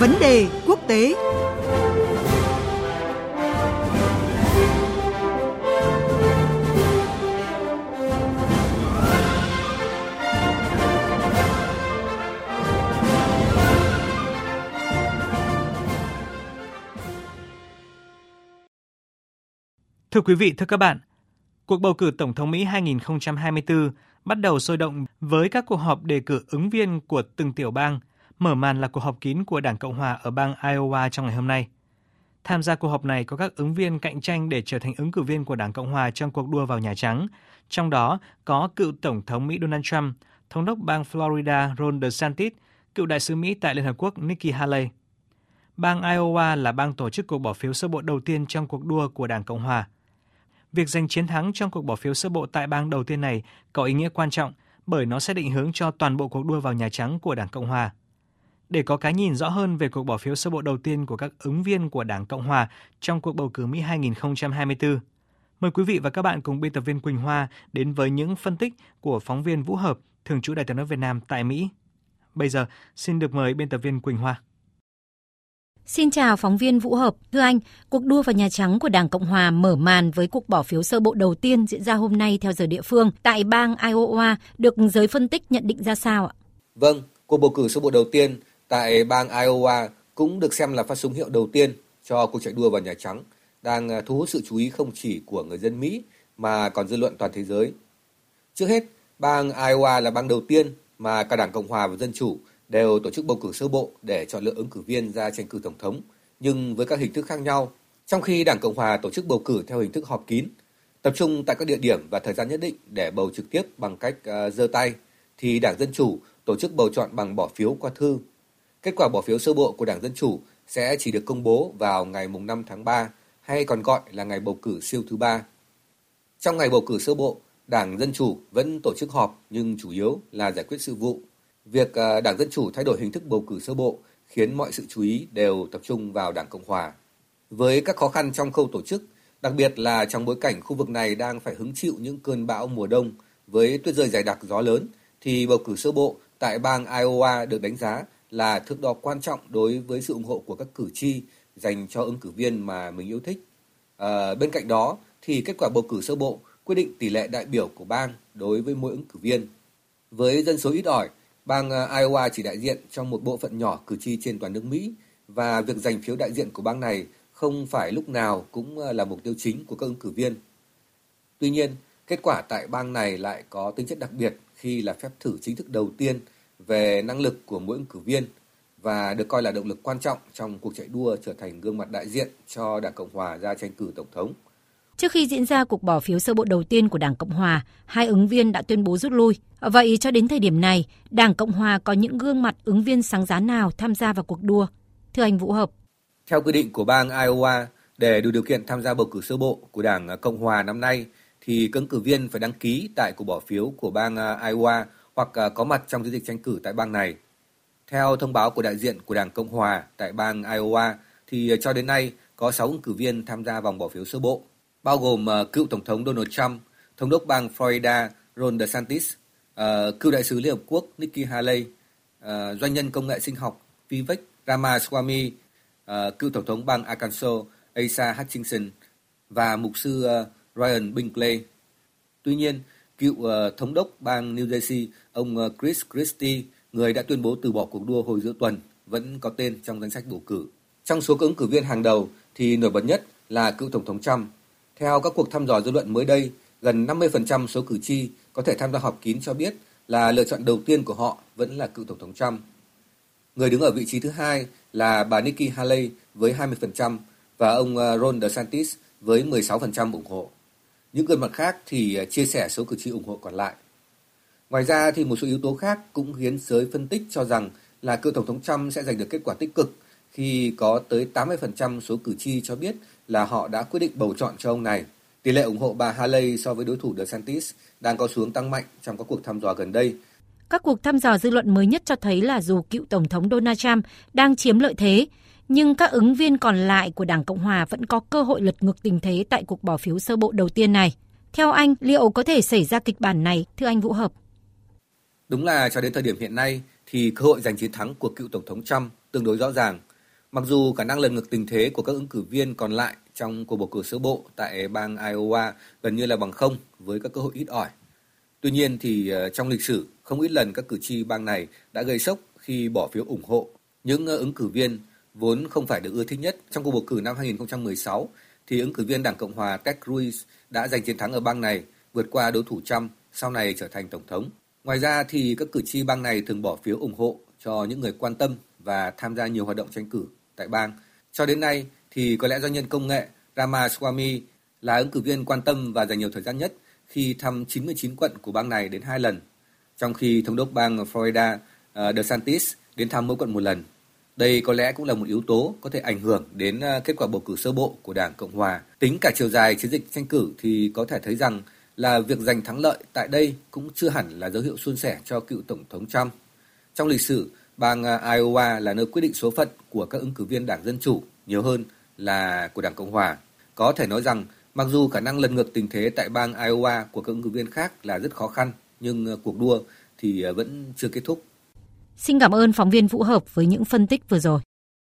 Vấn đề quốc tế Thưa quý vị, thưa các bạn, cuộc bầu cử Tổng thống Mỹ 2024 bắt đầu sôi động với các cuộc họp đề cử ứng viên của từng tiểu bang. Mở màn là cuộc họp kín của Đảng Cộng Hòa ở bang Iowa trong ngày hôm nay. Tham gia cuộc họp này có các ứng viên cạnh tranh để trở thành ứng cử viên của Đảng Cộng Hòa trong cuộc đua vào Nhà Trắng. Trong đó có cựu Tổng thống Mỹ Donald Trump, Thống đốc bang Florida Ron DeSantis, cựu đại sứ Mỹ tại Liên Hợp Quốc Nikki Haley. Bang Iowa là bang tổ chức cuộc bỏ phiếu sơ bộ đầu tiên trong cuộc đua của Đảng Cộng Hòa – Việc giành chiến thắng trong cuộc bỏ phiếu sơ bộ tại bang đầu tiên này có ý nghĩa quan trọng bởi nó sẽ định hướng cho toàn bộ cuộc đua vào Nhà Trắng của Đảng Cộng Hòa. Để có cái nhìn rõ hơn về cuộc bỏ phiếu sơ bộ đầu tiên của các ứng viên của Đảng Cộng Hòa trong cuộc bầu cử Mỹ 2024, mời quý vị và các bạn cùng biên tập viên Quỳnh Hoa đến với những phân tích của phóng viên Vũ Hợp, thường trú Đại tiếng nói Việt Nam tại Mỹ. Bây giờ, xin được mời biên tập viên Quỳnh Hoa. Xin chào phóng viên Vũ Hợp. Thưa anh, cuộc đua vào Nhà Trắng của Đảng Cộng Hòa mở màn với cuộc bỏ phiếu sơ bộ đầu tiên diễn ra hôm nay theo giờ địa phương tại bang Iowa được giới phân tích nhận định ra sao ạ? Vâng, cuộc bầu cử sơ bộ đầu tiên tại bang Iowa cũng được xem là phát súng hiệu đầu tiên cho cuộc chạy đua vào Nhà Trắng, đang à, thu hút sự chú ý không chỉ của người dân Mỹ mà còn dư luận toàn thế giới. Trước hết, bang Iowa là bang đầu tiên mà cả Đảng Cộng Hòa và Dân Chủ đều tổ chức bầu cử sơ bộ để chọn lựa ứng cử viên ra tranh cử tổng thống, nhưng với các hình thức khác nhau. Trong khi Đảng Cộng Hòa tổ chức bầu cử theo hình thức họp kín, tập trung tại các địa điểm và thời gian nhất định để bầu trực tiếp bằng cách uh, giơ tay, thì Đảng Dân Chủ tổ chức bầu chọn bằng bỏ phiếu qua thư. Kết quả bỏ phiếu sơ bộ của Đảng Dân Chủ sẽ chỉ được công bố vào ngày 5 tháng 3 hay còn gọi là ngày bầu cử siêu thứ ba. Trong ngày bầu cử sơ bộ, Đảng Dân Chủ vẫn tổ chức họp nhưng chủ yếu là giải quyết sự vụ Việc à, Đảng Dân Chủ thay đổi hình thức bầu cử sơ bộ khiến mọi sự chú ý đều tập trung vào Đảng Cộng Hòa. Với các khó khăn trong khâu tổ chức, đặc biệt là trong bối cảnh khu vực này đang phải hứng chịu những cơn bão mùa đông với tuyết rơi dày đặc gió lớn, thì bầu cử sơ bộ tại bang Iowa được đánh giá là thước đo quan trọng đối với sự ủng hộ của các cử tri dành cho ứng cử viên mà mình yêu thích. À, bên cạnh đó thì kết quả bầu cử sơ bộ quyết định tỷ lệ đại biểu của bang đối với mỗi ứng cử viên. Với dân số ít ỏi Bang ờ, Iowa chỉ đại diện trong một bộ phận nhỏ cử tri trên toàn nước Mỹ và việc giành phiếu đại diện của bang này không phải lúc nào cũng ờ, là mục tiêu chính của các ứng cử viên. Tuy nhiên, kết quả tại bang này lại có tính chất đặc biệt khi là phép thử chính thức đầu tiên về năng lực của mỗi ứng cử viên và được coi là động lực quan trọng trong cuộc chạy đua trở thành gương mặt đại diện cho Đảng Cộng Hòa ra tranh cử Tổng thống. Trước khi diễn ra cuộc bỏ phiếu sơ bộ đầu tiên của Đảng Cộng Hòa, hai ứng viên đã tuyên bố rút lui. Vậy cho đến thời điểm này, Đảng Cộng Hòa có những gương mặt ứng viên sáng giá nào tham gia vào cuộc đua? Thưa anh Vũ Hợp. Theo quy định của bang Iowa, để đủ điều kiện tham gia bầu cử sơ bộ của Đảng Cộng Hòa năm nay, thì ứng cử viên phải đăng ký tại cuộc bỏ phiếu của bang Iowa hoặc ờ, có mặt trong chiến dịch tranh cử tại bang này. Theo thông báo của đại diện của Đảng Cộng Hòa tại bang Iowa, thì ờ, cho đến nay có 6 ứng cử viên tham gia vòng bỏ phiếu sơ bộ bao gồm ờ, cựu Tổng thống Donald Trump, Thống đốc bang Florida Ron DeSantis, cựu đại sứ Liên Hợp Quốc Nikki Haley, doanh nhân công nghệ sinh học Vivek Ramaswamy, cựu Tổng thống bang Arkansas Asa Hutchinson và mục sư Ryan Binkley. Tuy nhiên, cựu ờ, thống đốc bang New Jersey, ông ờ, Chris Christie, người đã tuyên bố từ bỏ cuộc đua hồi giữa tuần, vẫn có tên trong danh sách bầu cử. Trong số các ứng cử viên hàng đầu thì nổi bật nhất là cựu Tổng thống Trump, theo các cuộc thăm dò dư luận mới đây, gần 50% số cử tri có thể tham gia họp kín cho biết là lựa chọn đầu tiên của họ vẫn là cựu Tổng thống Trump. Người đứng ở vị trí thứ hai là bà Nikki Haley với 20% và ông ờ, Ron DeSantis với 16% ủng hộ. Những gương mặt khác thì à, chia sẻ số cử tri ủng hộ còn lại. Ngoài ra thì một số yếu tố khác cũng khiến giới phân tích cho rằng là cựu Tổng thống Trump sẽ giành được kết quả tích cực khi có tới 80% số cử tri cho biết là họ đã quyết định bầu chọn cho ông này. Tỷ lệ ủng hộ bà Haley so với đối thủ DeSantis đang có xuống tăng mạnh trong các cuộc thăm dò gần đây. Các cuộc thăm dò dư luận mới nhất cho thấy là dù cựu Tổng thống Donald Trump đang chiếm lợi thế, nhưng các ứng viên còn lại của Đảng Cộng Hòa vẫn có cơ hội lật ngược tình thế tại cuộc bỏ phiếu sơ bộ đầu tiên này. Theo anh, liệu có thể xảy ra kịch bản này, thưa anh Vũ Hợp? Đúng là cho đến thời điểm hiện nay thì cơ hội giành chiến thắng của cựu Tổng thống Trump tương đối rõ ràng. Mặc dù khả năng lật ngược tình thế của các ứng cử viên còn lại trong cuộc bầu cử sơ bộ tại bang Iowa gần như là bằng không với các cơ hội ít ỏi. Tuy nhiên thì ờ, trong lịch sử, không ít lần các cử tri bang này đã gây sốc khi bỏ phiếu ủng hộ những ờ, ứng cử viên vốn không phải được ưa thích nhất. Trong cuộc bầu cử năm 2016 thì ứng cử viên Đảng Cộng hòa Ted Cruz đã giành chiến thắng ở bang này, vượt qua đối thủ Trump, sau này trở thành tổng thống. Ngoài ra thì các cử tri bang này thường bỏ phiếu ủng hộ cho những người quan tâm và tham gia nhiều hoạt động tranh cử tại bang. Cho đến nay thì có lẽ doanh nhân công nghệ Ramaswamy là ứng cử viên quan tâm và dành nhiều thời gian nhất khi thăm 99 quận của bang này đến hai lần, trong khi thống đốc bang Florida uh, DeSantis đến thăm mỗi quận một lần. Đây có lẽ cũng là một yếu tố có thể ảnh hưởng đến à, kết quả bầu cử sơ bộ của Đảng Cộng Hòa. Tính cả chiều dài chiến dịch tranh cử thì có thể thấy rằng là việc giành thắng lợi tại đây cũng chưa hẳn là dấu hiệu suôn sẻ cho cựu Tổng thống Trump. Trong lịch sử, bang à, Iowa là nơi quyết định số phận của các ứng cử viên Đảng Dân Chủ nhiều hơn là của Đảng Cộng Hòa. Có thể nói rằng Mặc dù khả năng lật ngược tình thế tại bang Iowa của các ứng cử viên khác là rất khó khăn, nhưng à, cuộc đua thì vẫn chưa kết thúc. Xin cảm ơn phóng viên Vũ Hợp với những phân tích vừa rồi.